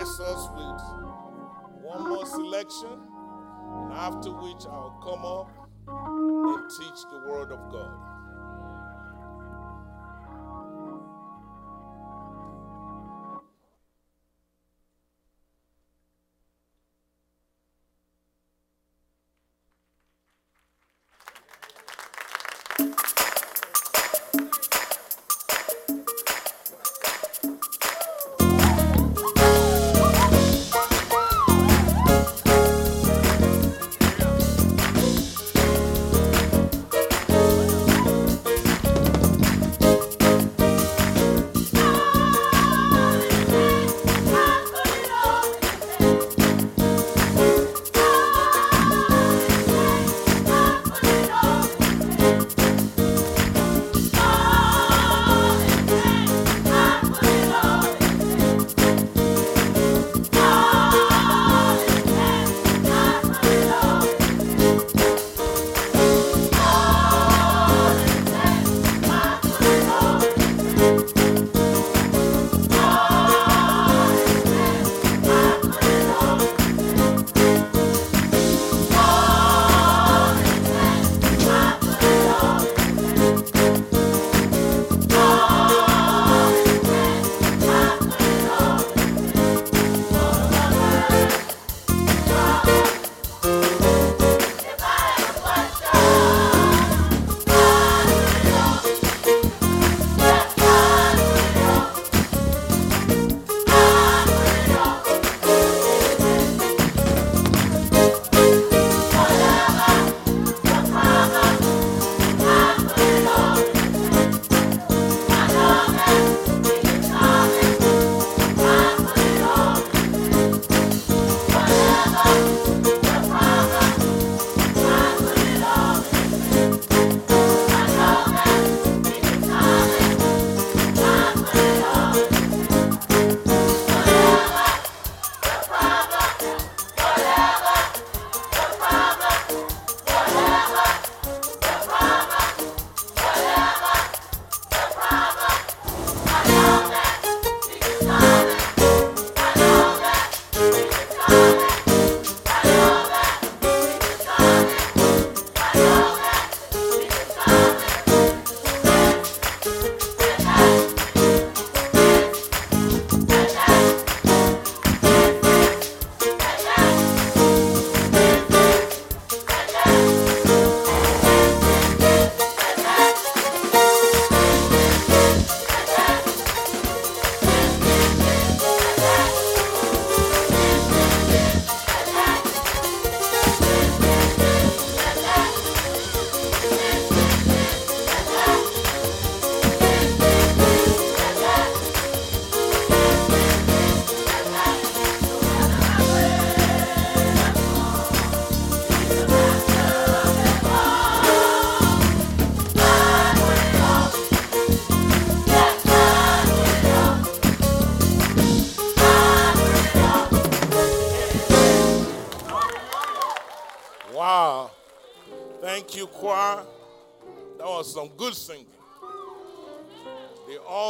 bless us with one more selection, and after which I'll come up and teach the Word of God.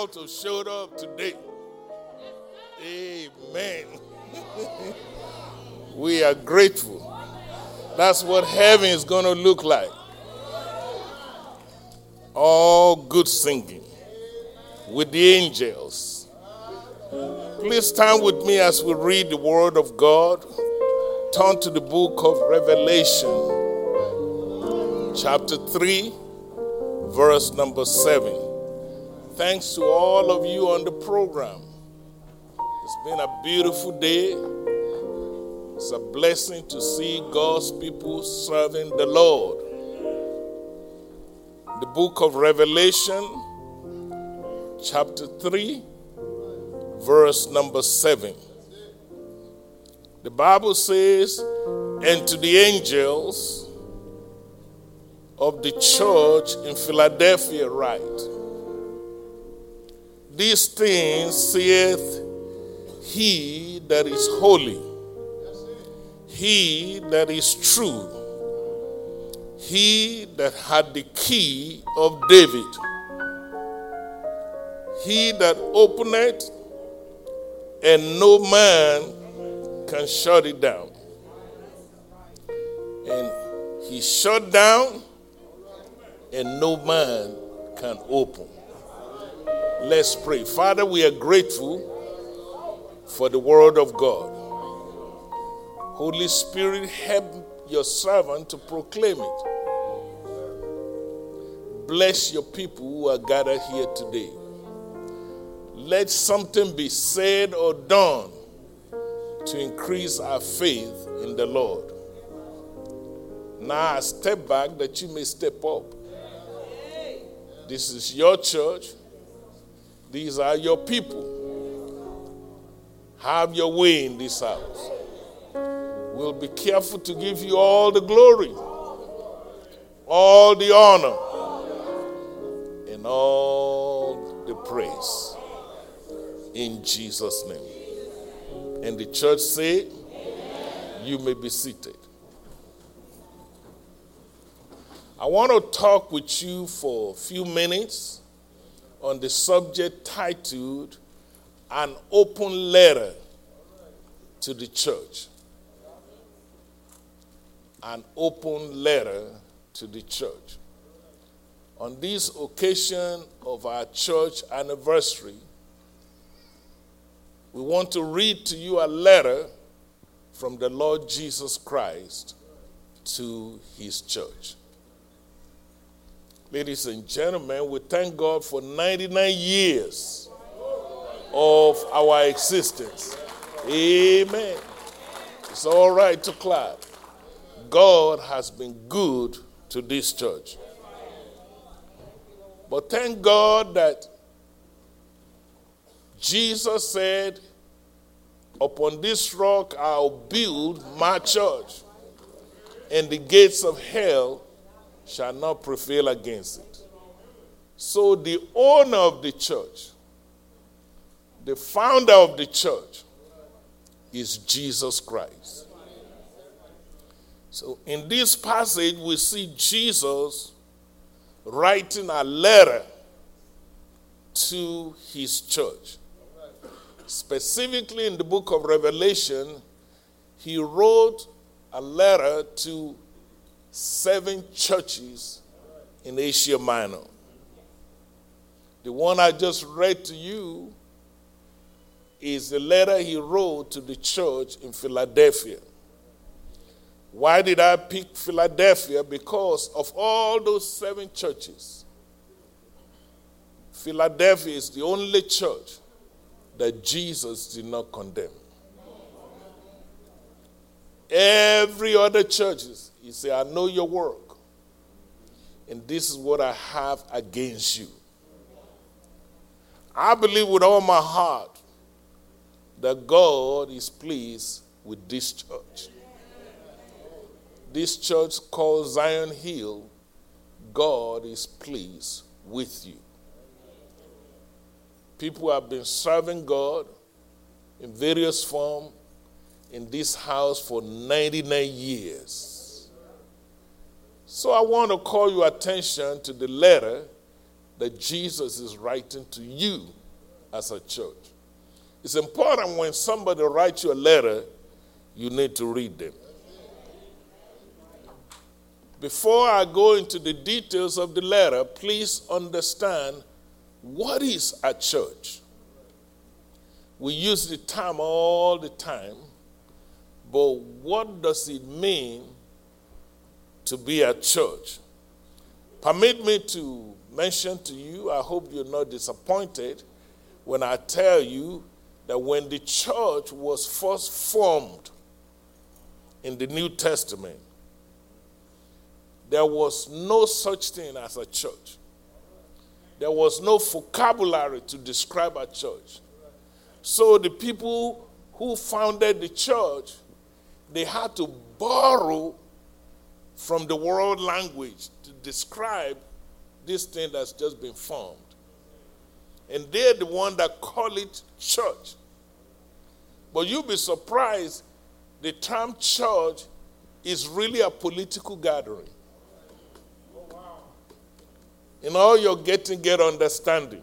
Also showed up today. Amen. we are grateful. That's what heaven is going to look like. All good singing with the angels. Please stand with me as we read the Word of God. Turn to the book of Revelation, chapter 3 verse number 7. Thanks to all of you on the program. It's been a beautiful day. It's a blessing to see God's people serving the Lord. The book of Revelation, chapter 3, verse number 7. The Bible says, And to the angels, of the church in Philadelphia write These things saith he that is holy, he that is true, he that had the key of David, he that openeth and no man can shut it down. And he shut down, and no man can open. Let's pray. Father, we are grateful for the word of God. Holy Spirit, help your servant to proclaim it. Bless your people who are gathered here today. Let something be said or done to increase our faith in the Lord. Now I step back that you may step up. This is your church. These are your people. Have your way in this house. We'll be careful to give you all the glory, all the honor, and all the praise. In Jesus' name. And the church say, You may be seated. I want to talk with you for a few minutes on the subject titled An Open Letter to the Church. An open letter to the church. On this occasion of our church anniversary, we want to read to you a letter from the Lord Jesus Christ to his church. Ladies and gentlemen, we thank God for 99 years of our existence. Amen. It's all right to clap. God has been good to this church. But thank God that Jesus said, Upon this rock I'll build my church, and the gates of hell shall not prevail against it. So, the owner of the church, the founder of the church, is Jesus Christ. So, in this passage, we see Jesus writing a letter to his church. Specifically, in the book of Revelation, he wrote a letter to seven churches in Asia Minor. The one I just read to you is the letter he wrote to the church in Philadelphia. Why did I pick Philadelphia? Because of all those seven churches, Philadelphia is the only church that Jesus did not condemn. Every other churches he said, I know your work, and this is what I have against you. I believe with all my heart that God is pleased with this church. This church called Zion Hill, God is pleased with you. People have been serving God in various forms in this house for 99 years. So I want to call your attention to the letter that Jesus is writing to you as a church. It's important when somebody writes you a letter, you need to read them. Before I go into the details of the letter, please understand what is a church? We use the term all the time, but what does it mean to be at church. Permit me to mention to you, I hope you're not disappointed when I tell you that when the church was first formed in the New Testament, there was no such thing as a church. There was no vocabulary to describe a church. So the people who founded the church, they had to borrow from the world language to describe this thing that's just been formed. And they're the one that call it church. But you'll be surprised the term church is really a political gathering. In all your getting, get understanding.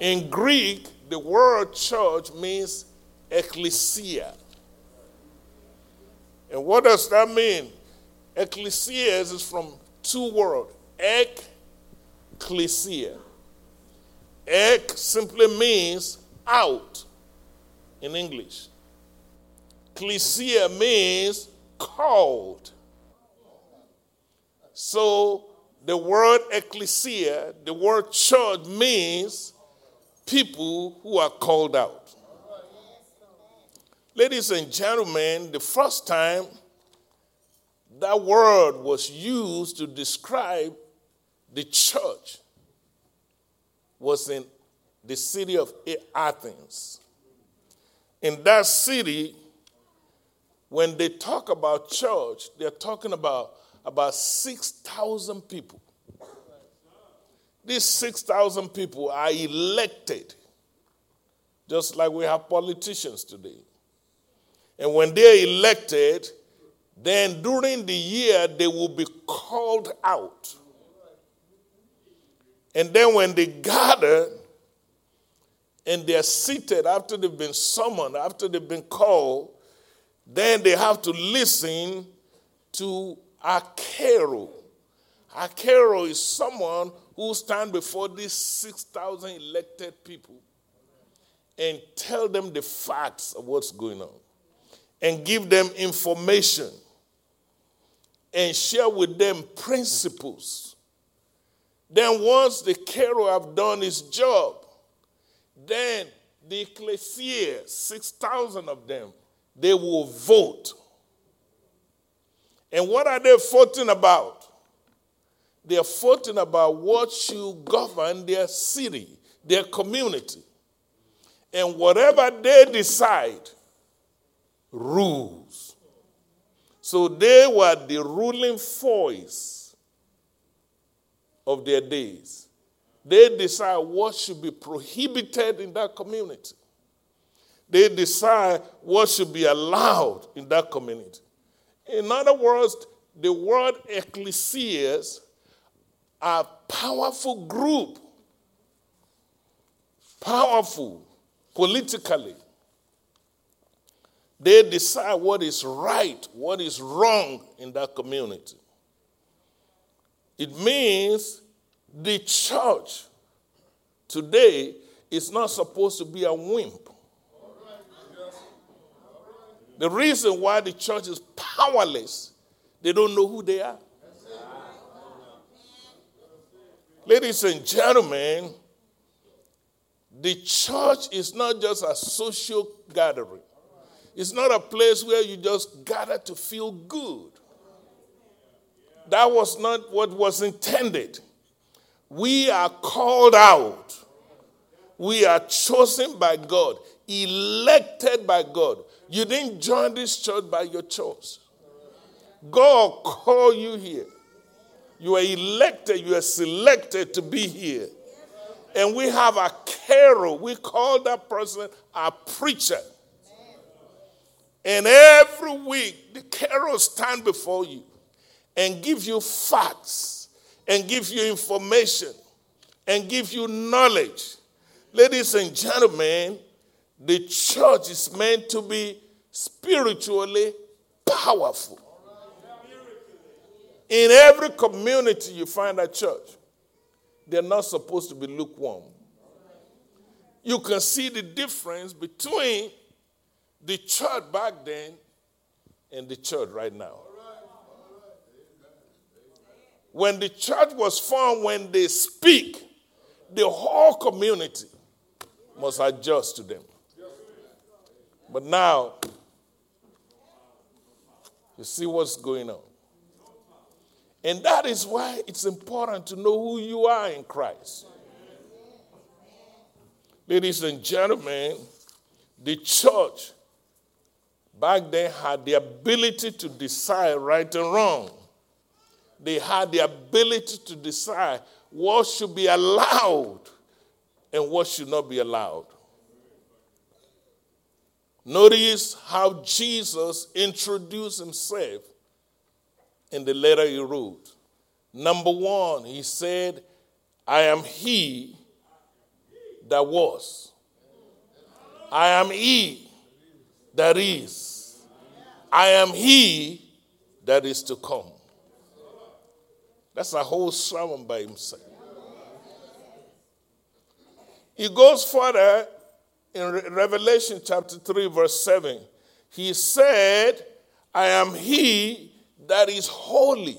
In Greek, the word church means ecclesia. And what does that mean? Ecclesia is from two words ecclesia. Ek simply means out in English. Ecclesia means called. So the word ecclesia, the word church means people who are called out. Ladies and gentlemen, the first time that word was used to describe the church was in the city of Athens. In that city, when they talk about church, they're talking about about 6,000 people. These 6,000 people are elected, just like we have politicians today. And when they're elected, then during the year they will be called out. And then when they gather and they're seated after they've been summoned, after they've been called, then they have to listen to a carol. A carol is someone who stand before these 6,000 elected people and tell them the facts of what's going on and give them information and share with them principles. Then once the carol have done his job, then the ecclesia, 6,000 of them, they will vote and what are they voting about? They're voting about what should govern their city, their community. And whatever they decide rules. So they were the ruling voice of their days. They decide what should be prohibited in that community. They decide what should be allowed in that community. In other words, the word ecclesias are powerful group, powerful politically. They decide what is right, what is wrong in that community. It means the church today is not supposed to be a wimp. The reason why the church is powerless, they don't know who they are. Ladies and gentlemen, the church is not just a social gathering. It's not a place where you just gather to feel good. That was not what was intended. We are called out. We are chosen by God, elected by God. You didn't join this church by your choice. God called you here. You are elected, you are selected to be here. And we have a carol. We call that person a preacher. And every week, the carol stand before you and give you facts and give you information and give you knowledge. Ladies and gentlemen, the church is meant to be spiritually powerful. In every community you find a church, they're not supposed to be lukewarm. You can see the difference between the church back then and the church right now. When the church was formed, when they speak, the whole community must adjust to them. But now, you see what's going on. And that is why it's important to know who you are in Christ. Ladies and gentlemen, the church back then had the ability to decide right and wrong. They had the ability to decide what should be allowed and what should not be allowed. Notice how Jesus introduced himself in the letter he wrote. Number one, he said, I am he that was. I am he that is. I am he that is to come. That's a whole sermon by himself. He goes further in Revelation chapter 3, verse 7. He said, I am he that is holy.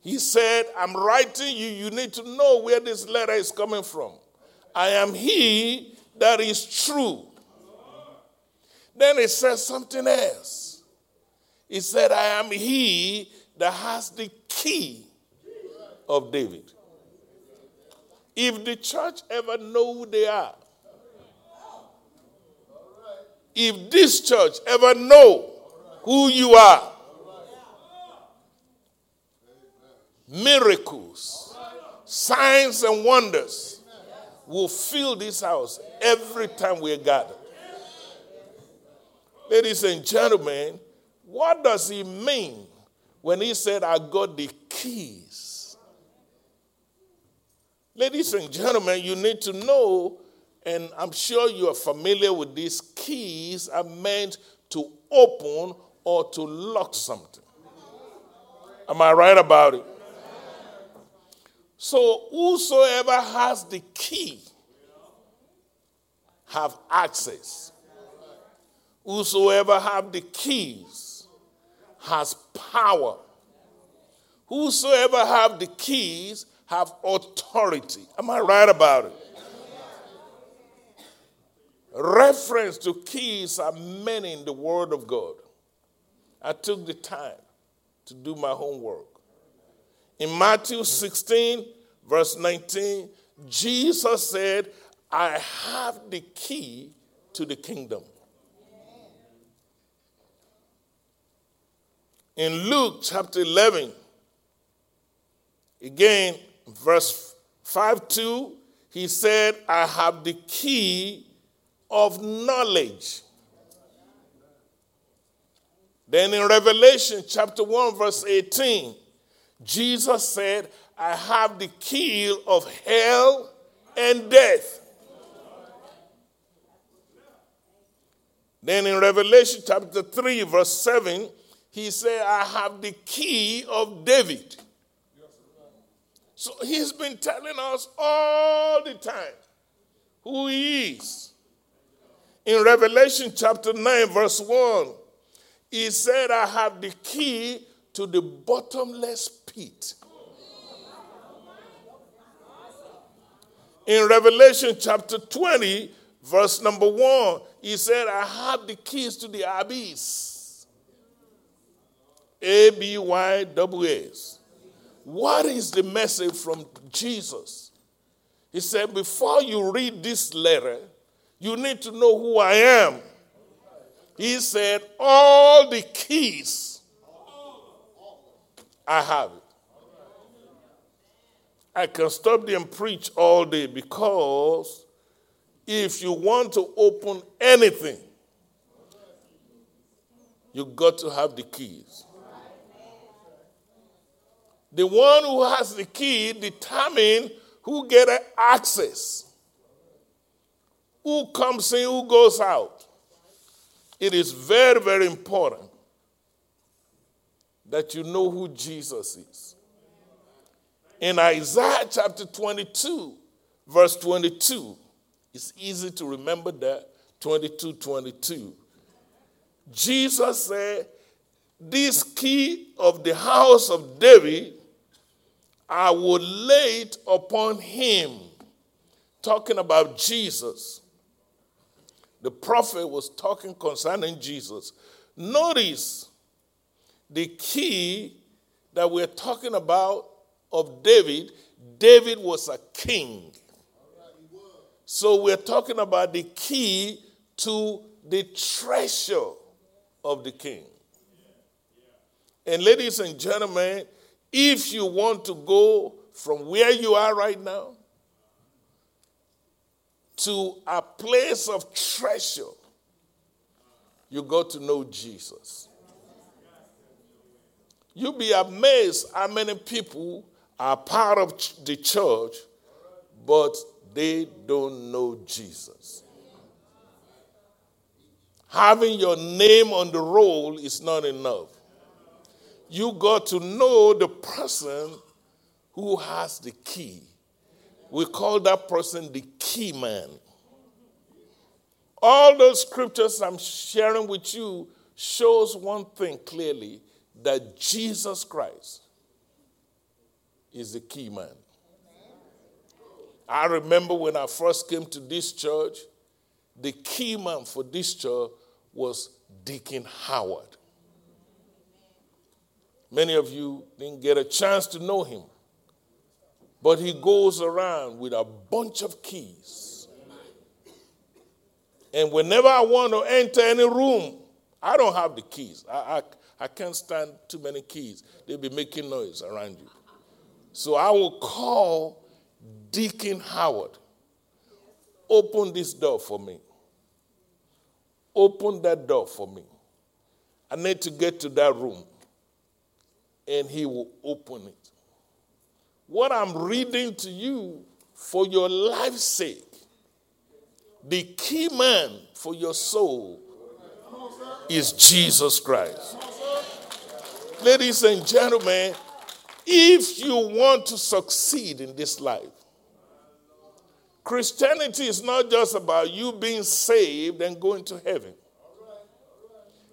He said, I'm writing you, you need to know where this letter is coming from. I am he that is true. Then it says something else. He said, I am he that has the key of David. If the church ever know who they are, if this church ever know who you are, miracles, signs, and wonders will fill this house every time we gather. Ladies and gentlemen, what does he mean when he said, I got the keys? Ladies and gentlemen, you need to know, and I'm sure you are familiar with these keys are meant to open or to lock something. Am I right about it? So whosoever has the key have access. Whosoever have the keys has power. Whosoever have the keys have authority. Am I right about it? Reference to keys are many in the Word of God. I took the time to do my homework. In Matthew 16, verse 19, Jesus said, I have the key to the kingdom. In Luke chapter 11, again, verse 5 2, he said, I have the key of knowledge. Then in Revelation chapter 1, verse 18, Jesus said, I have the key of hell and death. Then in Revelation chapter 3, verse 7, he said, I have the key of David. So he's been telling us all the time who he is. In Revelation chapter 9, verse 1, he said, I have the key to the bottomless pit. In Revelation chapter 20, verse number 1, he said, I have the keys to the abyss. A B Y W S. What is the message from Jesus? He said, Before you read this letter, you need to know who I am. He said, All the keys I have it. I can stop and preach all day because if you want to open anything, you got to have the keys. The one who has the key determine who get access, who comes in, who goes out. It is very, very important that you know who Jesus is. In Isaiah chapter 22, verse 22, it's easy to remember that 22 22. Jesus said, This key of the house of David, I would lay it upon him. Talking about Jesus. The prophet was talking concerning Jesus. Notice the key that we're talking about of David, David was a king. So we're talking about the key to the treasure of the king. And ladies and gentlemen, if you want to go from where you are right now to a place of treasure, you got to know Jesus. You'll be amazed how many people are part of the church, but they don't know Jesus. having your name on the roll is not enough. You got to know the person who has the key. We call that person the key man. All those scriptures I'm sharing with you shows one thing clearly that Jesus Christ is the key man. I remember when I first came to this church, the key man for this church was Deacon Howard. Many of you didn't get a chance to know him, but he goes around with a bunch of keys. And whenever I want to enter any room, I don't have the keys. I, I, I can't stand too many keys. They'll be making noise around you. So I will call Deacon Howard. Open this door for me. Open that door for me. I need to get to that room. And he will open it. What I'm reading to you for your life's sake, the key man for your soul is Jesus Christ. Ladies and gentlemen, if you want to succeed in this life, Christianity is not just about you being saved and going to heaven.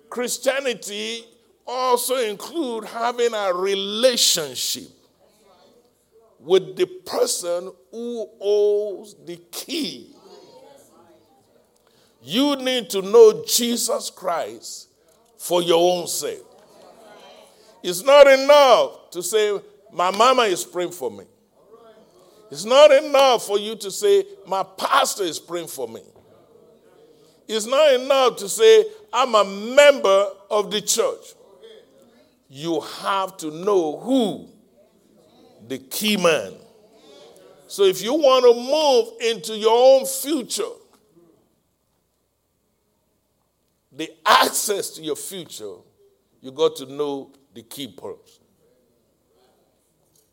Christianity also include having a relationship with the person who owns the key. You need to know Jesus Christ for your own sake. It's not enough to say, My mama is praying for me. It's not enough for you to say, My pastor is praying for me. It's not enough to say, I'm a member of the church. You have to know who the key man. So if you want to move into your own future, the access to your future, you got to know the key person.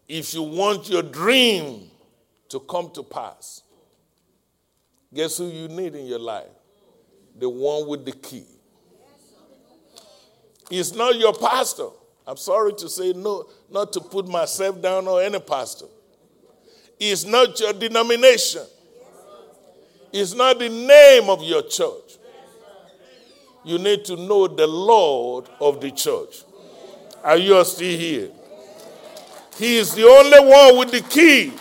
If you want your dream to come to pass. Guess who you need in your life? The one with the key. It's not your pastor. I'm sorry to say no, not to put myself down or any pastor. It's not your denomination. It's not the name of your church. You need to know the Lord of the church. Are you still here? He is the only one with the key.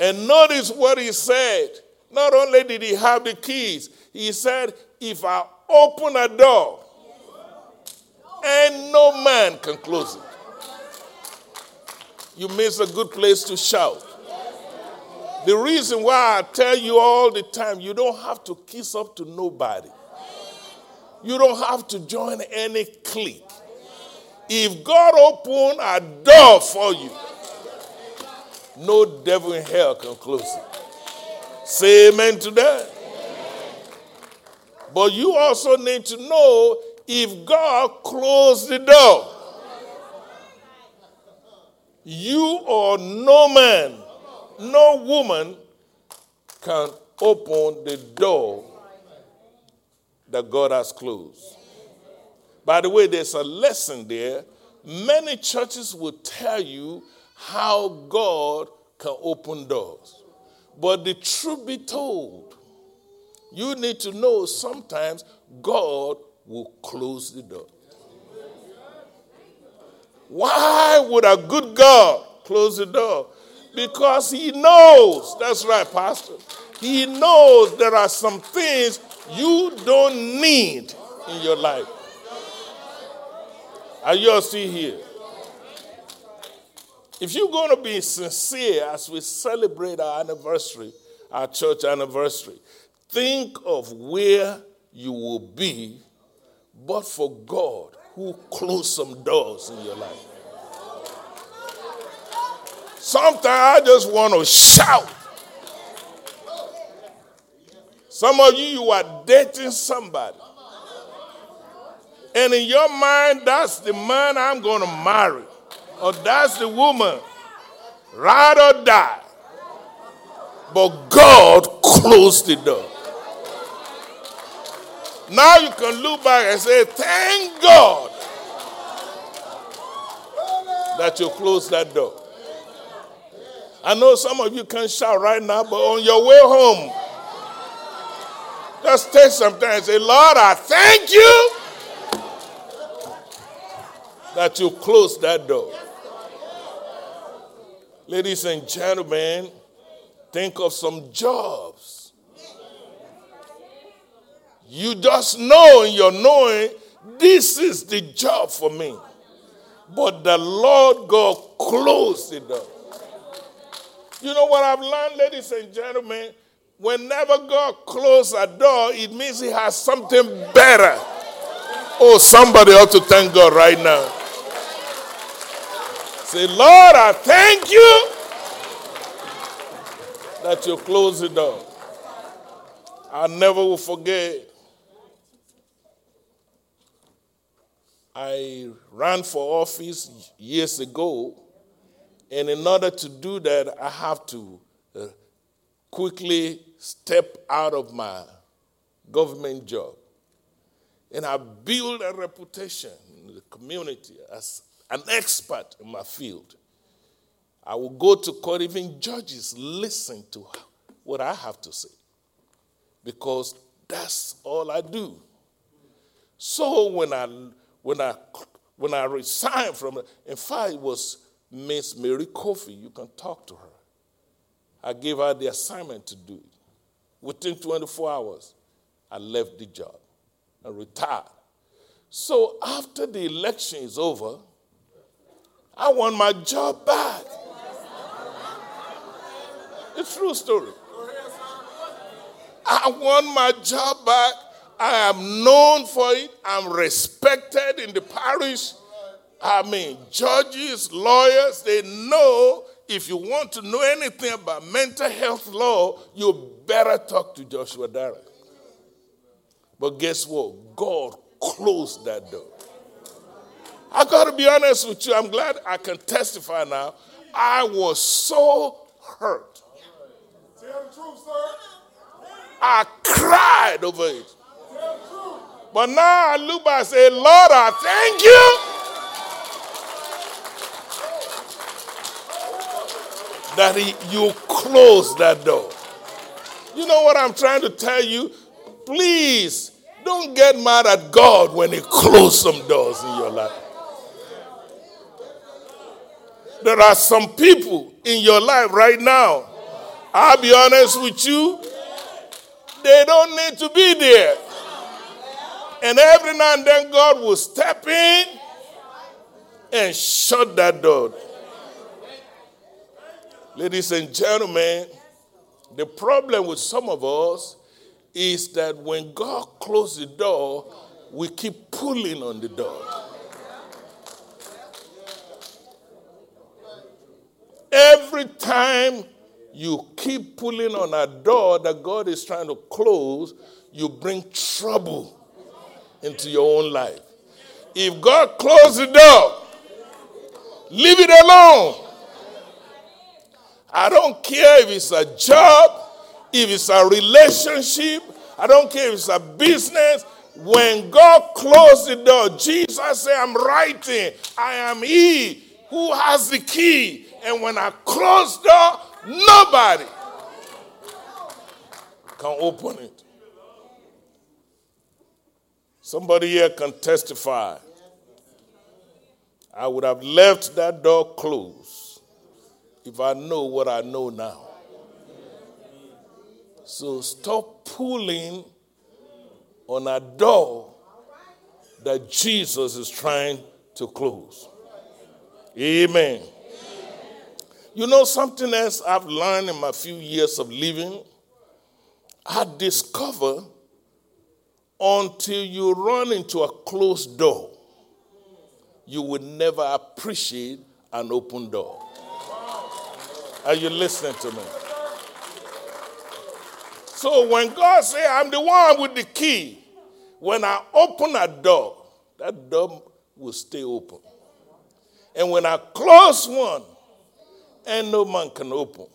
And notice what he said. Not only did he have the keys, he said, If I open a door, and no man can close it. You miss a good place to shout. The reason why I tell you all the time, you don't have to kiss up to nobody. You don't have to join any clique. If God opened a door for you, no devil in hell can close it. Say amen to that. But you also need to know if God closed the door, you or no man, no woman can open the door that God has closed. By the way, there's a lesson there. Many churches will tell you how God can open doors. But the truth be told, you need to know sometimes God will close the door. Why would a good God close the door? Because he knows, that's right, Pastor. He knows there are some things you don't need in your life. Are you all still here? If you're going to be sincere as we celebrate our anniversary, our church anniversary, think of where you will be, but for God who closed some doors in your life. Sometimes I just want to shout. Some of you, you are dating somebody. And in your mind, that's the man I'm going to marry or that's the woman. Ride or die. But God closed the door. Now you can look back and say, Thank God that you closed that door. I know some of you can't shout right now, but on your way home, just take some time and say, Lord, I thank you that you closed that door. Ladies and gentlemen, think of some jobs. You just know in your knowing, this is the job for me. But the Lord God closed the door. You know what I've learned, ladies and gentlemen? Whenever God closes a door, it means He has something better. Oh, somebody ought to thank God right now. Say, Lord, I thank you that you close the door. I never will forget. I ran for office years ago and in order to do that, I have to uh, quickly step out of my government job. And I build a reputation in the community as an expert in my field. I will go to court, even judges listen to what I have to say because that's all I do. So when I when I when I resigned from it, in fact, it was Miss Mary Kofi. You can talk to her. I gave her the assignment to do it. Within 24 hours, I left the job and retired. So after the election is over, I want my job back. It's true story. I want my job back. I am known for it. I'm respected in the parish. I mean, judges, lawyers, they know if you want to know anything about mental health law, you better talk to Joshua Dara. But guess what? God closed that door. I got to be honest with you. I'm glad I can testify now. I was so hurt. Tell the truth, sir. I cried over it. But now I look back and say, Lord, I thank you that he, you close that door. You know what I'm trying to tell you? Please don't get mad at God when he closes some doors in your life. There are some people in your life right now. I'll be honest with you, they don't need to be there. And every now and then God will step in and shut that door. Ladies and gentlemen, the problem with some of us is that when God closes the door, we keep pulling on the door. Every time you keep pulling on a door that God is trying to close, you bring trouble into your own life. If God closes the door, leave it alone. I don't care if it's a job, if it's a relationship, I don't care if it's a business. When God closed the door, Jesus said, I'm writing, I am He who has the key. And when I close the door, nobody can open it. Somebody here can testify. I would have left that door closed if I know what I know now. So stop pulling on a door that Jesus is trying to close. Amen. You know something else I've learned in my few years of living? I discover until you run into a closed door, you will never appreciate an open door. Are you listening to me? So when God say, I'm the one with the key, when I open a door, that door will stay open. And when I close one, and no man can open.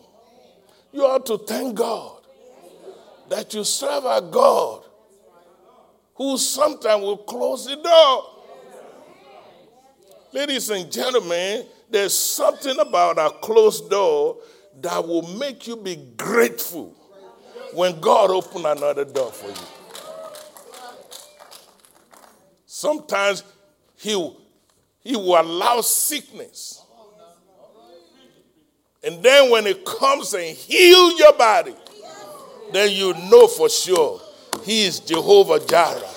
You ought to thank God that you serve a God who sometimes will close the door. Ladies and gentlemen, there's something about a closed door that will make you be grateful when God open another door for you. Sometimes he, he will allow sickness. And then when it comes and heal your body, then you know for sure he is Jehovah Jireh.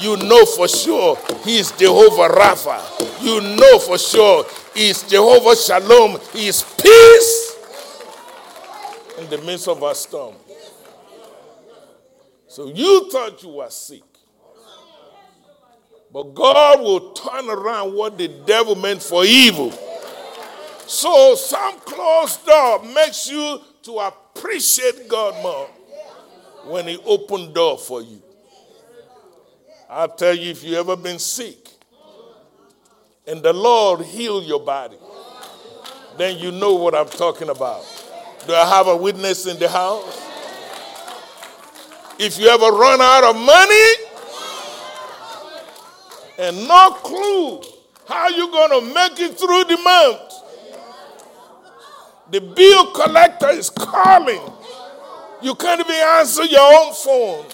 You know for sure he is Jehovah Rapha. You know for sure he is Jehovah Shalom. He is peace in the midst of a storm. So you thought you were sick. But God will turn around what the devil meant for evil. So some closed door makes you to appreciate God more when he opened door for you. I'll tell you if you ever been sick and the Lord heal your body, then you know what I'm talking about. Do I have a witness in the house? If you ever run out of money and no clue how you going to make it through the month, the bill collector is calling. You can't even answer your own phone.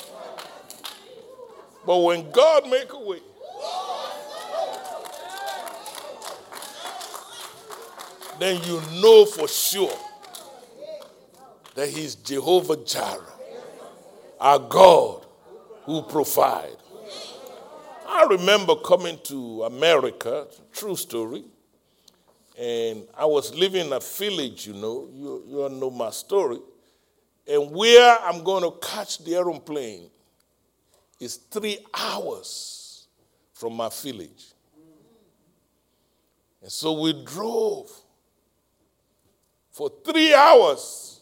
But when God make a way, then you know for sure that He's Jehovah Jireh, our God who provide. I remember coming to America, true story, and I was living in a village, you know, you, you all know my story. And where I'm going to catch the aeroplane is three hours from my village. And so we drove for three hours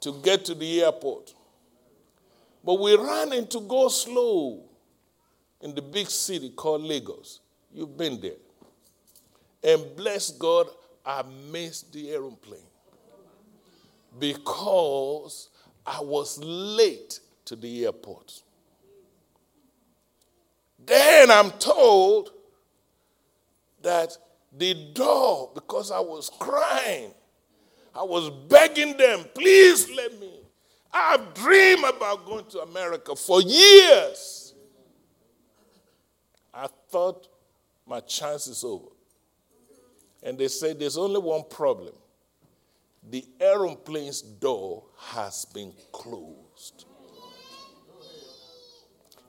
to get to the airport. But we ran into go slow in the big city called Lagos. You've been there. And bless God, I missed the aeroplane because I was late to the airport. Then I'm told that the door, because I was crying, I was begging them, please let me. I've dreamed about going to America for years. I thought my chance is over. And they said there's only one problem the aeroplane's door has been closed.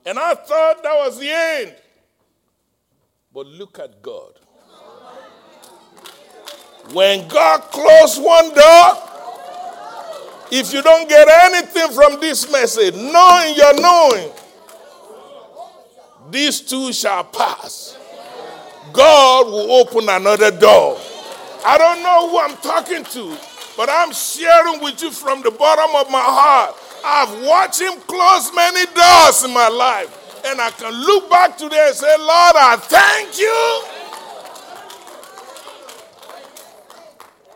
And I thought that was the end. But look at God. When God closed one door, if you don't get anything from this message, knowing you're knowing, these two shall pass. God will open another door. I don't know who I'm talking to, but I'm sharing with you from the bottom of my heart. I've watched Him close many doors in my life. And I can look back today and say, Lord, I thank you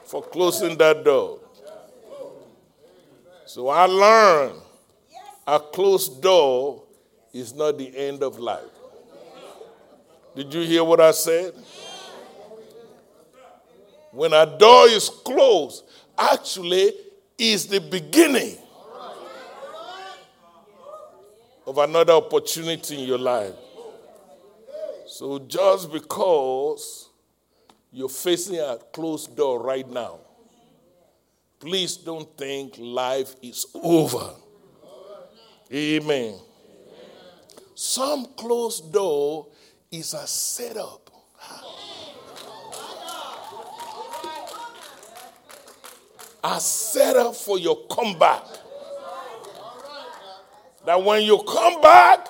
for closing that door. So I learned a closed door is not the end of life. Did you hear what I said? When a door is closed, actually is the beginning of another opportunity in your life. So just because you're facing a closed door right now, please don't think life is over. Amen. Some closed door is a setup. A setup for your comeback. That when you come back,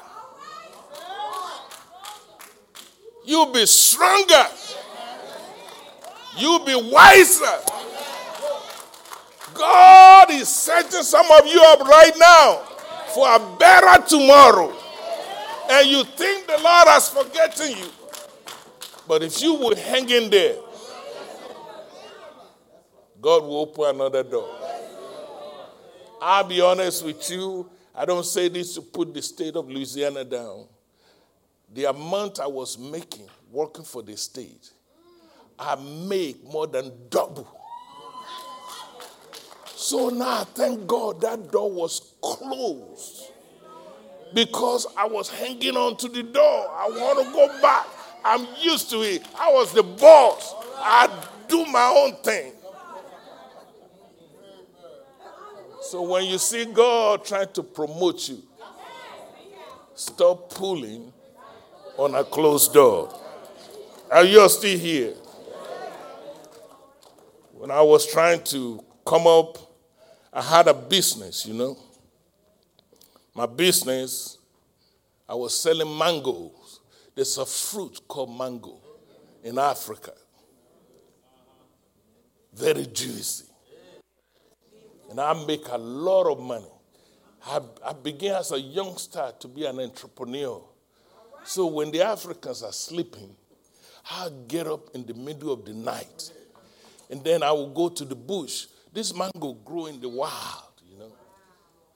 you'll be stronger. You'll be wiser. God is setting some of you up right now for a better tomorrow and you think the Lord has forgotten you. But if you would hang in there, God will open another door. I'll be honest with you. I don't say this to put the state of Louisiana down. the amount I was making working for the state, I make more than double. So now, thank God that door was closed because I was hanging on to the door. I want to go back. I'm used to it. I was the boss. I do my own thing. So when you see God trying to promote you, stop pulling on a closed door. Are you still here? When I was trying to come up, I had a business, you know. My business, I was selling mangoes. There's a fruit called mango in Africa. Very juicy and I make a lot of money. I, I began as a youngster to be an entrepreneur. So when the Africans are sleeping, I get up in the middle of the night, and then I will go to the bush. This mango grow in the wild, you know.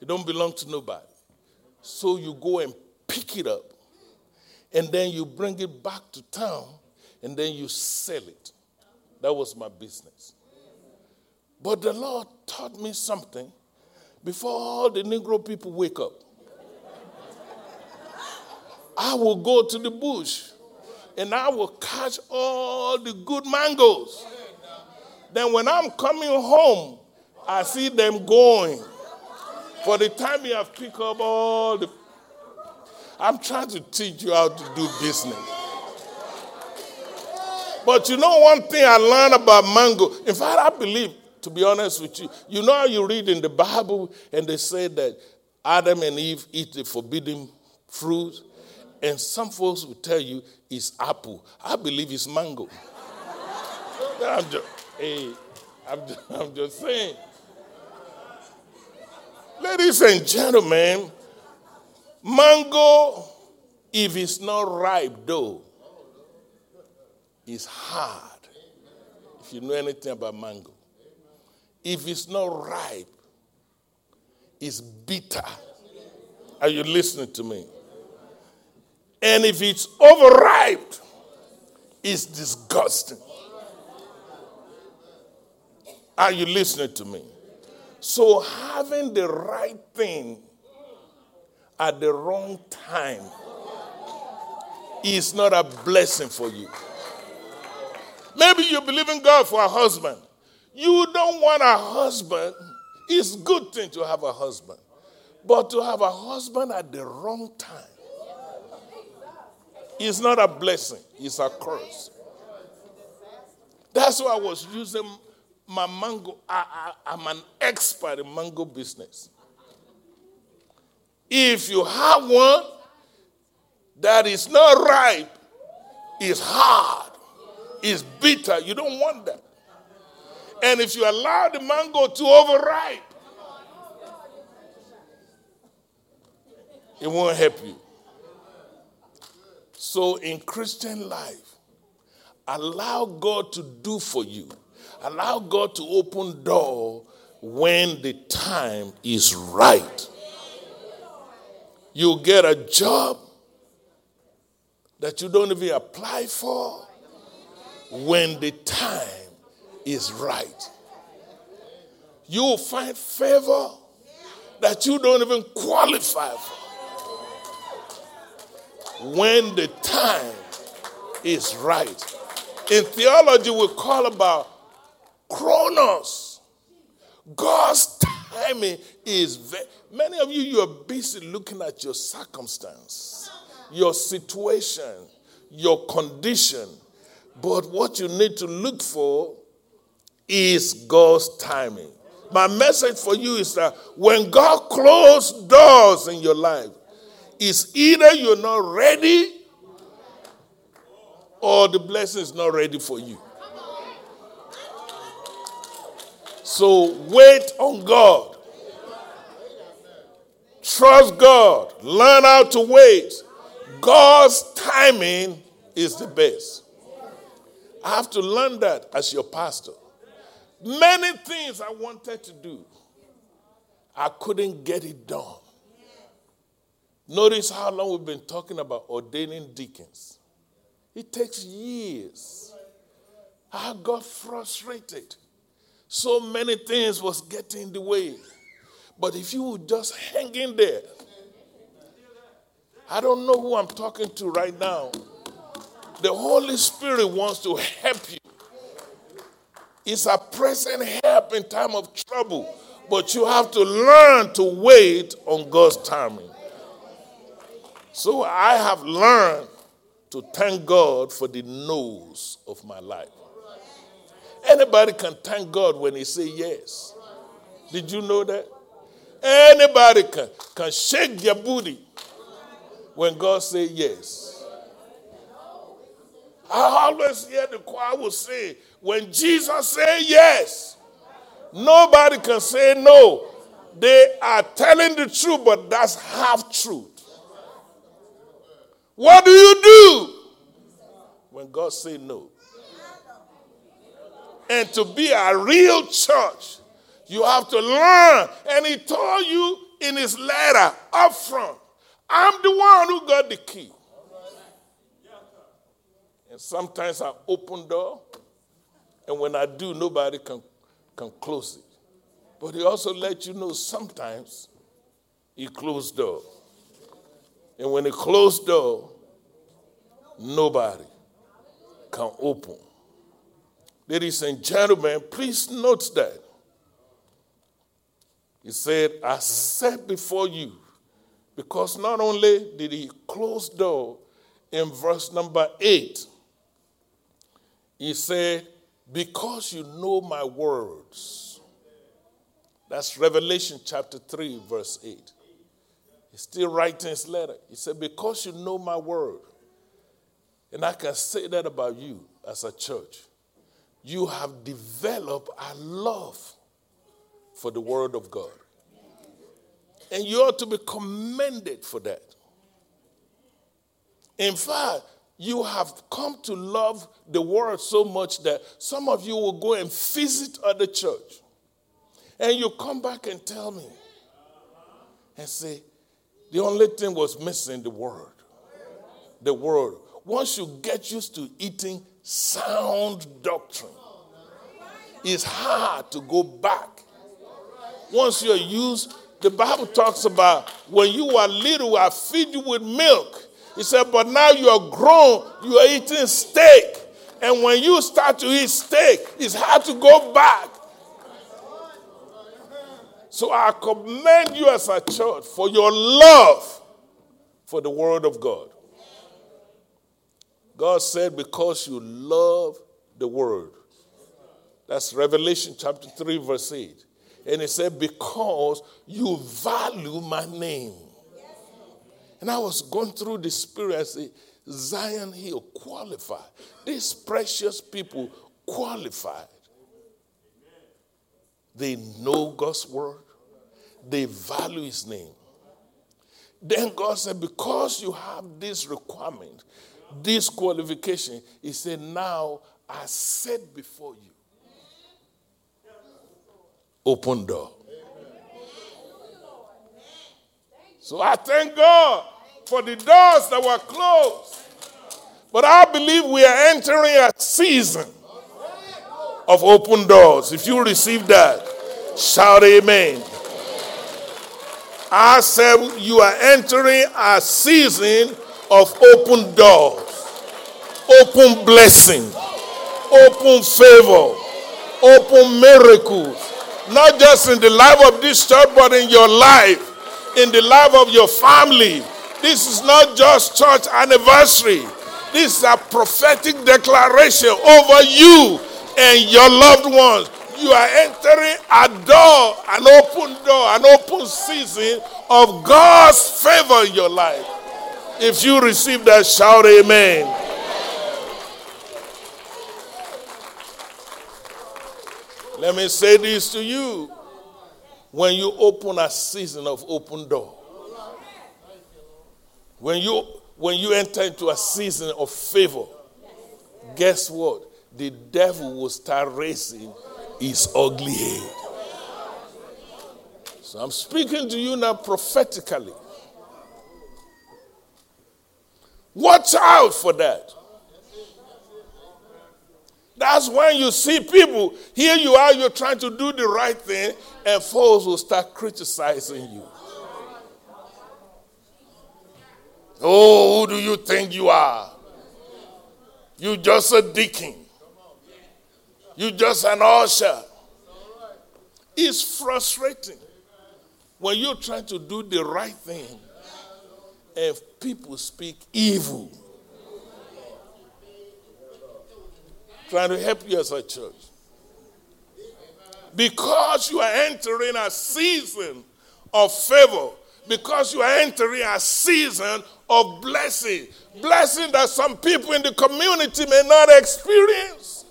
It don't belong to nobody. So you go and pick it up, and then you bring it back to town, and then you sell it. That was my business. But the Lord taught me something before all the Negro people wake up. I will go to the bush and I will catch all the good mangoes. Then when I'm coming home, I see them going. For the time you have picked up all the. I'm trying to teach you how to do business. But you know one thing I learned about mango? In fact, I believe to be honest with you. You know how you read in the Bible and they say that Adam and Eve eat the forbidden fruit? And some folks will tell you it's apple. I believe it's mango. I'm just, hey, I'm just, I'm just saying. Ladies and gentlemen, mango, if it's not ripe though, is hard. If you know anything about mango if it's not ripe, it's bitter. Are you listening to me? And if it's overripe, it's disgusting. Are you listening to me? So, having the right thing at the wrong time is not a blessing for you. Maybe you believe in God for a husband. You don't want a husband. It's good thing to have a husband. But to have a husband at the wrong time is not a blessing, it's a curse. That's why I was using my mango. I, I, I'm an expert in mango business. If you have one that is not ripe, is hard, is bitter, you don't want that. And if you allow the mango to overripe, it won't help you. So in Christian life, allow God to do for you. Allow God to open door when the time is right. You get a job that you don't even apply for when the time is right. You will find favor that you don't even qualify for. When the time is right. In theology, we call about chronos. God's timing is very, many of you you are busy looking at your circumstance, your situation, your condition. But what you need to look for is God's timing. My message for you is that when God closes doors in your life, it's either you're not ready or the blessing is not ready for you. So wait on God. Trust God. Learn how to wait. God's timing is the best. I have to learn that as your pastor. Many things I wanted to do, I couldn't get it done. Notice how long we've been talking about ordaining deacons. It takes years. I got frustrated. So many things was getting in the way. But if you would just hang in there, I don't know who I'm talking to right now. The Holy Spirit wants to help you. It's a present help in time of trouble, but you have to learn to wait on God's timing. So I have learned to thank God for the no's of my life. Anybody can thank God when he say yes. Did you know that? Anybody can, can shake their booty when God say yes. I always hear the choir will say, when Jesus say yes, nobody can say no. They are telling the truth, but that's half truth. What do you do when God say no? And to be a real church, you have to learn. And he told you in his letter up front, I'm the one who got the key. And sometimes I open door, and when I do, nobody can, can close it. But he also let you know sometimes he closed door. And when he closed door, nobody can open. Ladies and gentlemen, please note that. He said, I said before you, because not only did he close door in verse number eight, he said, Because you know my words. That's Revelation chapter 3, verse 8. He's still writing his letter. He said, Because you know my word. And I can say that about you as a church. You have developed a love for the word of God. And you ought to be commended for that. In fact, you have come to love the word so much that some of you will go and visit other church. And you come back and tell me and say, the only thing was missing the word. The word once you get used to eating sound doctrine, it's hard to go back. Once you're used, the Bible talks about when you were little, I feed you with milk. He said, but now you are grown, you are eating steak. And when you start to eat steak, it's hard to go back. So I commend you as a church for your love for the Word of God. God said, because you love the word. That's Revelation chapter 3, verse 8. And he said, because you value my name. And I was going through the spirit, I say, Zion Hill qualified. These precious people qualified. They know God's word, they value his name. Then God said, Because you have this requirement, this qualification, he said, Now I set before you open door. So I thank God for the doors that were closed. But I believe we are entering a season of open doors. If you receive that, shout amen. I said you are entering a season of open doors, open blessing, open favor, open miracles. Not just in the life of this church, but in your life, in the life of your family. This is not just church anniversary. This is a prophetic declaration over you and your loved ones. You are entering a door, an open door, an open season of God's favor in your life. If you receive that, shout amen. Let me say this to you. When you open a season of open door, when you when you enter into a season of favor, guess what? The devil will start raising his ugly head. So I'm speaking to you now prophetically. Watch out for that. That's when you see people, here you are, you're trying to do the right thing, and foes will start criticizing you. Oh, who do you think you are? You just a deacon. You just an usher. It's frustrating when you're trying to do the right thing and people speak evil. Trying to help you as a church. Because you are entering a season of favor, because you are entering a season of blessing, blessing that some people in the community may not experience.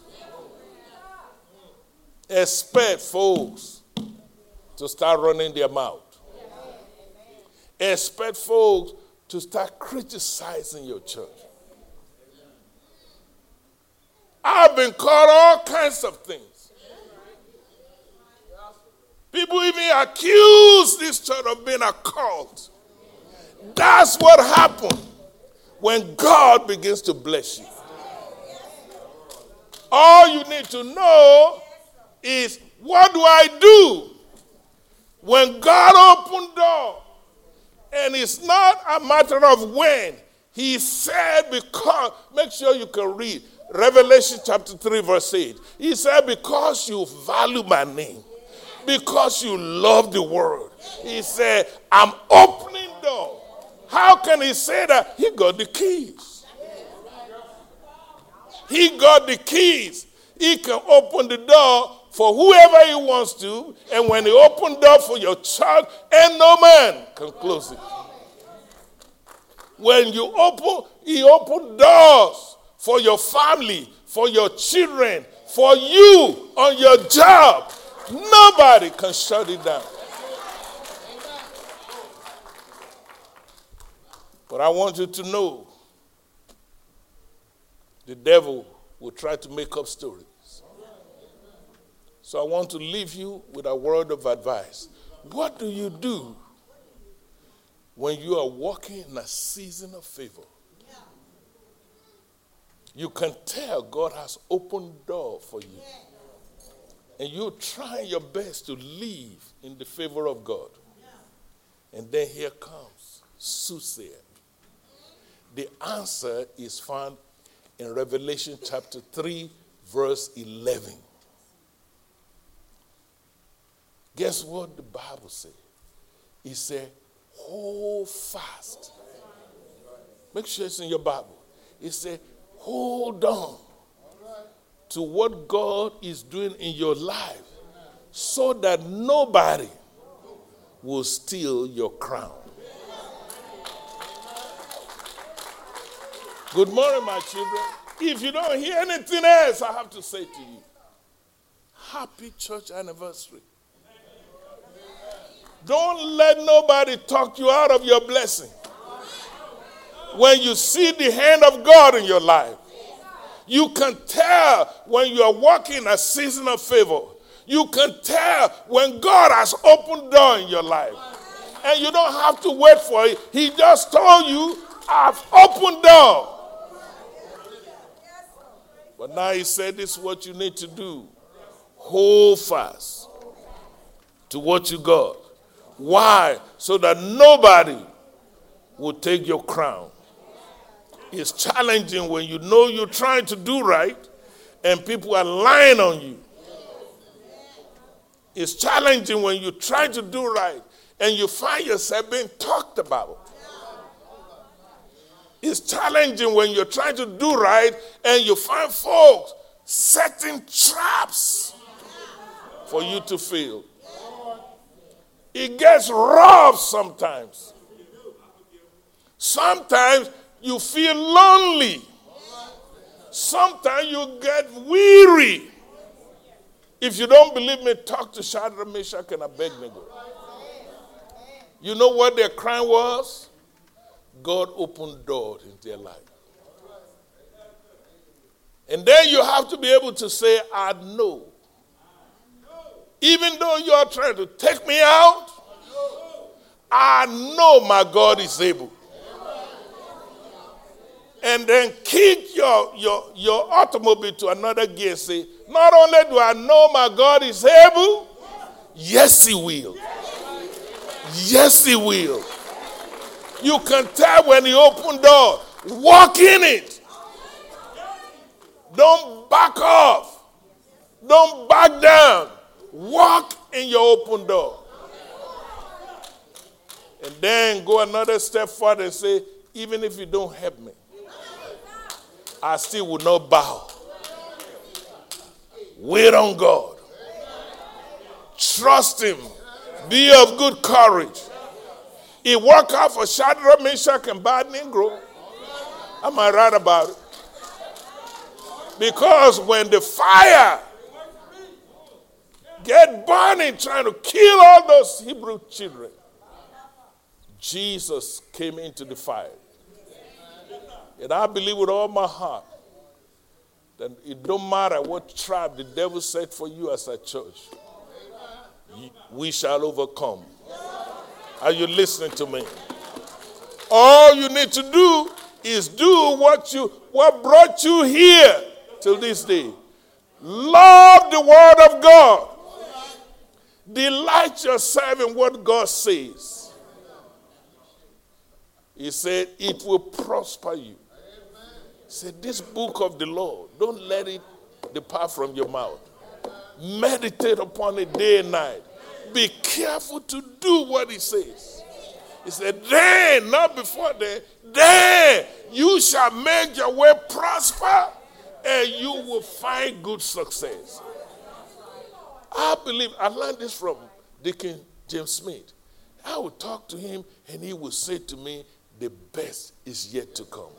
Expect folks to start running their mouth. Expect folks to start criticizing your church. I've been called all kinds of things. People even accuse this church of being a cult. That's what happens when God begins to bless you. All you need to know is what do I do when God opened door and it's not a matter of when. He said, because, make sure you can read Revelation chapter 3, verse 8. He said, because you value my name, because you love the world. He said, I'm opening door. How can he say that? He got the keys. He got the keys. He can open the door for whoever he wants to, and when he opened door for your child, and no man can close it. When you open, he opened doors for your family, for your children, for you on your job. Nobody can shut it down. But I want you to know the devil will try to make up stories. So I want to leave you with a word of advice. What do you do when you are walking in a season of favor? You can tell God has opened door for you. And you're trying your best to live in the favor of God. And then here comes soothsayer. The answer is found in Revelation chapter 3, verse 11. Guess what the Bible said? It said, hold fast. Make sure it's in your Bible. It said, hold on to what God is doing in your life so that nobody will steal your crown. Good morning, my children. If you don't hear anything else, I have to say to you, happy church anniversary. Don't let nobody talk you out of your blessing. When you see the hand of God in your life, you can tell when you are walking a season of favor. You can tell when God has opened door in your life. And you don't have to wait for it. He just told you, I've opened door. But now he said this is what you need to do. Hold fast to what you got. Why? So that nobody will take your crown. It's challenging when you know you're trying to do right and people are lying on you. It's challenging when you try to do right and you find yourself being talked about. It's challenging when you're trying to do right and you find folks setting traps for you to fail. It gets rough sometimes. Sometimes you feel lonely. Sometimes you get weary. If you don't believe me, talk to Shadrach, Meshach, and Abednego. You know what their crime was? God opened doors in their life. And then you have to be able to say, I know even though you are trying to take me out, I know my God is able. And then kick your, your, your automobile to another gear. Say, not only do I know my God is able, yes, He will. Yes, He will. You can tell when He opened door. Walk in it. Don't back off. Don't back down. Walk in your open door. And then go another step further and say, even if you don't help me, I still will not bow. Wait on God. Trust Him. Be of good courage. He worked out for Shadrach, Meshach, and Abednego. Am I right about it? Because when the fire get burning trying to kill all those Hebrew children, Jesus came into the fire. And I believe with all my heart that it don't matter what tribe the devil set for you as a church, we shall overcome. Are you listening to me? All you need to do is do what you what brought you here till this day. Love the word of God. Delight yourself in what God says. He said, It will prosper you. Said, This book of the law, don't let it depart from your mouth. Meditate upon it day and night. Be careful to do what he says. He said, Then, not before then, then you shall make your way prosper and you will find good success. I believe I learned this from Deacon James Smith. I would talk to him and he would say to me, The best is yet to come.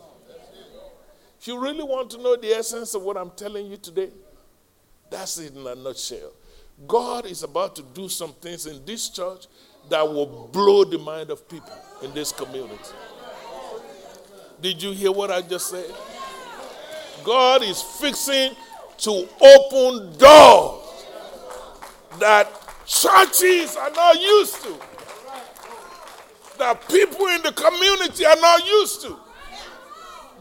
If you really want to know the essence of what I'm telling you today, that's it in a nutshell. God is about to do some things in this church that will blow the mind of people in this community. Did you hear what I just said? God is fixing to open doors that churches are not used to, that people in the community are not used to.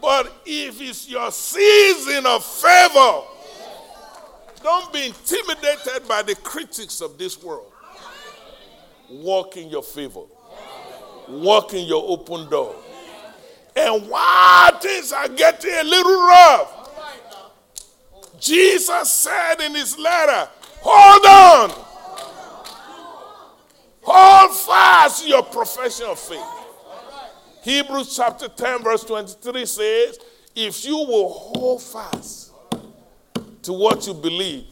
But if it's your season of favor, don't be intimidated by the critics of this world. Walk in your favor, walk in your open door. And while things are getting a little rough, Jesus said in his letter, Hold on. Hold fast your profession of faith. Hebrews chapter 10, verse 23 says, If you will hold fast to what you believe,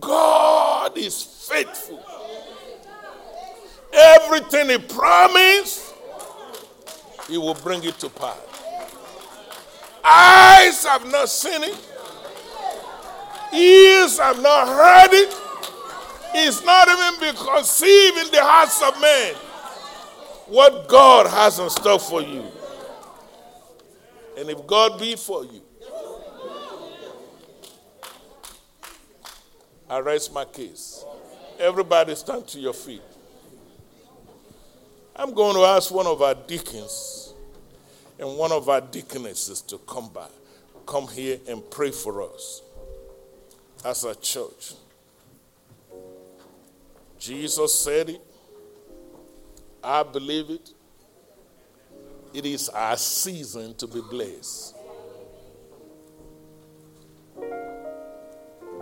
God is faithful. Everything He promised, He will bring it to pass. Eyes have not seen it, ears have not heard it. It's not even been conceived in the hearts of men what God has in store for you. And if God be for you, I raise my case. Everybody stand to your feet. I'm going to ask one of our deacons and one of our deaconesses to come back, come here and pray for us as a church. Jesus said it. I believe it. It is our season to be blessed.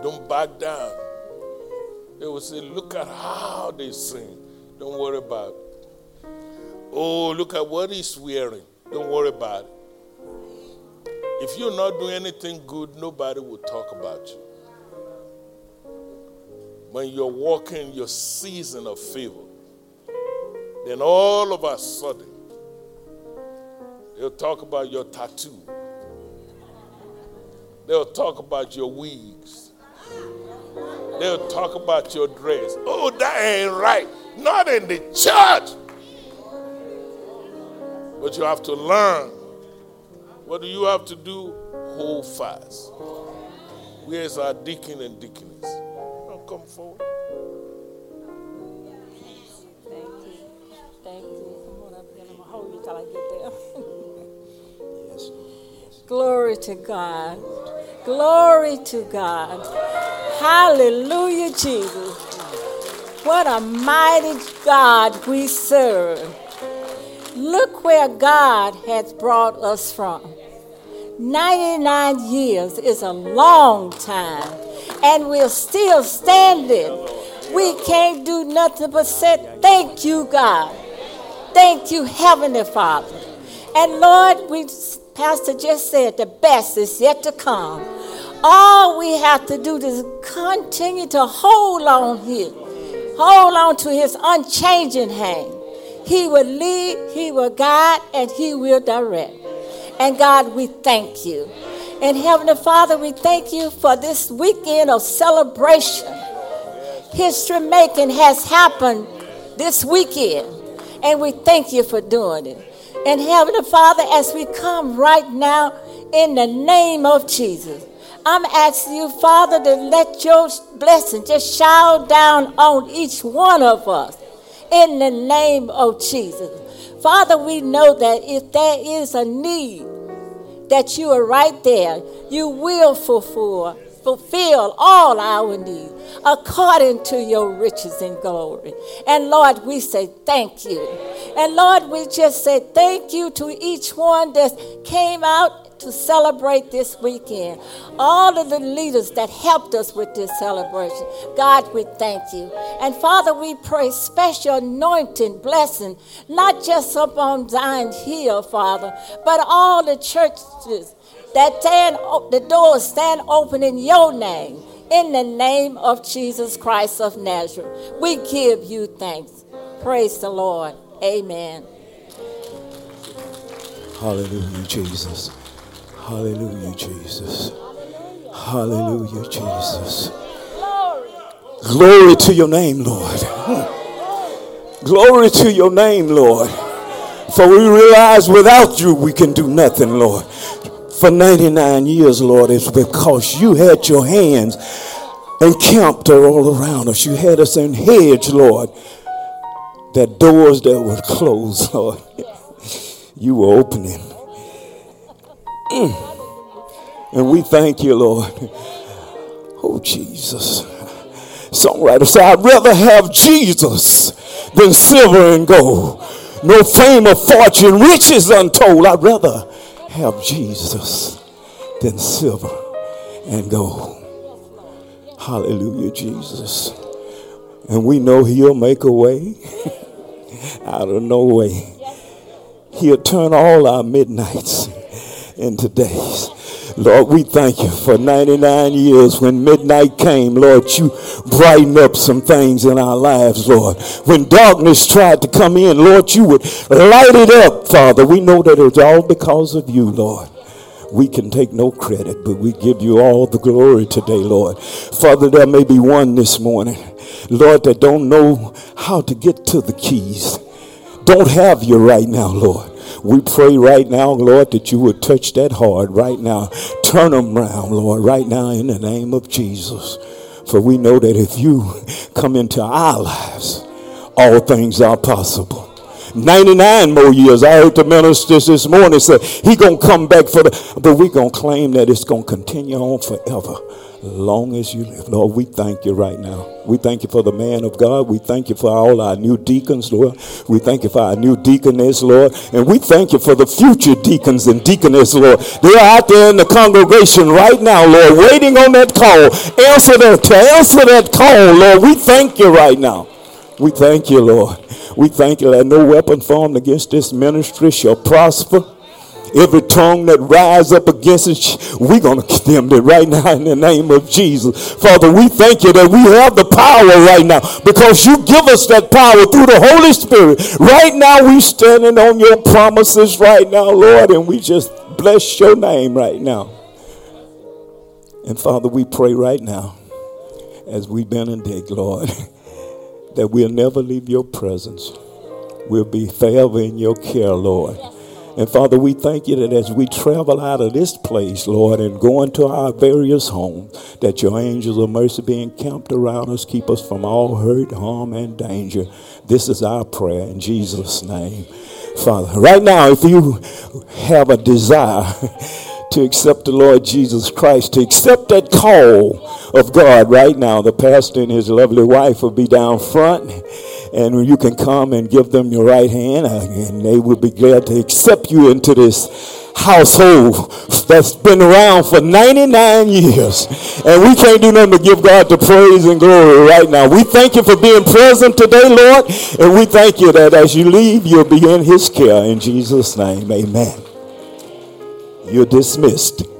Don't back down. They will say, Look at how they sing. Don't worry about it. Oh, look at what he's wearing. Don't worry about it. If you're not doing anything good, nobody will talk about you. When you're walking your season of favor, then all of a sudden, they'll talk about your tattoo. They'll talk about your wigs. They'll talk about your dress. Oh, that ain't right. Not in the church. But you have to learn. What do you have to do? Hold fast. Where's our deacon and deaconess? Come forward. Glory to God. Glory to God. Hallelujah, Jesus. What a mighty God we serve. Look where God has brought us from. 99 years is a long time, and we're still standing. We can't do nothing but say, Thank you, God. Thank you, Heavenly Father. And Lord, we Pastor just said the best is yet to come. All we have to do is continue to hold on here. Hold on to his unchanging hand. He will lead, he will guide, and he will direct. And God, we thank you. And Heavenly Father, we thank you for this weekend of celebration. History making has happened this weekend, and we thank you for doing it. And Heavenly Father, as we come right now in the name of Jesus, I'm asking you, Father, to let your blessing just shower down on each one of us in the name of Jesus. Father, we know that if there is a need, that you are right there. You will fulfill fulfill all our needs according to your riches and glory. And Lord, we say thank you. And Lord, we just say thank you to each one that came out to celebrate this weekend. All of the leaders that helped us with this celebration. God, we thank you. And Father, we pray special anointing, blessing, not just up on Zion Hill, Father, but all the churches that stand, the doors stand open in your name. In the name of Jesus Christ of Nazareth, we give you thanks. Praise the Lord. Amen. Hallelujah, Jesus. Hallelujah, Jesus. Hallelujah, Jesus. Glory to your name, Lord. Glory to your name, Lord. For we realize without you we can do nothing, Lord for 99 years, Lord, is because you had your hands encamped all around us. You had us in hedge, Lord. That doors that were closed, Lord, you were opening. Mm. And we thank you, Lord. Oh, Jesus. Songwriter said, I'd rather have Jesus than silver and gold. No fame or fortune, riches untold. I'd rather have Jesus than silver and gold. Hallelujah, Jesus. And we know He'll make a way out of no way. He'll turn all our midnights into days. Lord, we thank you for 99 years when midnight came. Lord, you brightened up some things in our lives, Lord. When darkness tried to come in, Lord, you would light it up, Father. We know that it's all because of you, Lord. We can take no credit, but we give you all the glory today, Lord. Father, there may be one this morning, Lord, that don't know how to get to the keys. Don't have you right now, Lord. We pray right now, Lord, that you would touch that heart right now. Turn them around, Lord, right now in the name of Jesus. For we know that if you come into our lives, all things are possible. 99 more years. I heard the ministers this morning say he gonna come back for the, but we gonna claim that it's gonna continue on forever long as you live. Lord, we thank you right now. We thank you for the man of God. We thank you for all our new deacons, Lord. We thank you for our new deaconess, Lord. And we thank you for the future deacons and deaconess, Lord. They're out there in the congregation right now, Lord, waiting on that call. Answer that, to answer that call, Lord. We thank you right now. We thank you, Lord. We thank you that no weapon formed against this ministry shall prosper. Every tongue that rise up against us, we're going to condemn it right now in the name of Jesus. Father, we thank you that we have the power right now because you give us that power through the Holy Spirit. Right now, we standing on your promises right now, Lord, and we just bless your name right now. And Father, we pray right now as we benedict, Lord, that we'll never leave your presence. We'll be forever in your care, Lord. And Father, we thank you that as we travel out of this place, Lord, and go into our various homes, that your angels of mercy be encamped around us, keep us from all hurt, harm, and danger. This is our prayer in Jesus' name. Father, right now, if you have a desire to accept the Lord Jesus Christ, to accept that call of God right now, the pastor and his lovely wife will be down front and you can come and give them your right hand and they will be glad to accept you into this household that's been around for 99 years. And we can't do nothing but give God the praise and glory right now. We thank you for being present today, Lord. And we thank you that as you leave, you'll be in his care. In Jesus' name, amen. You're dismissed.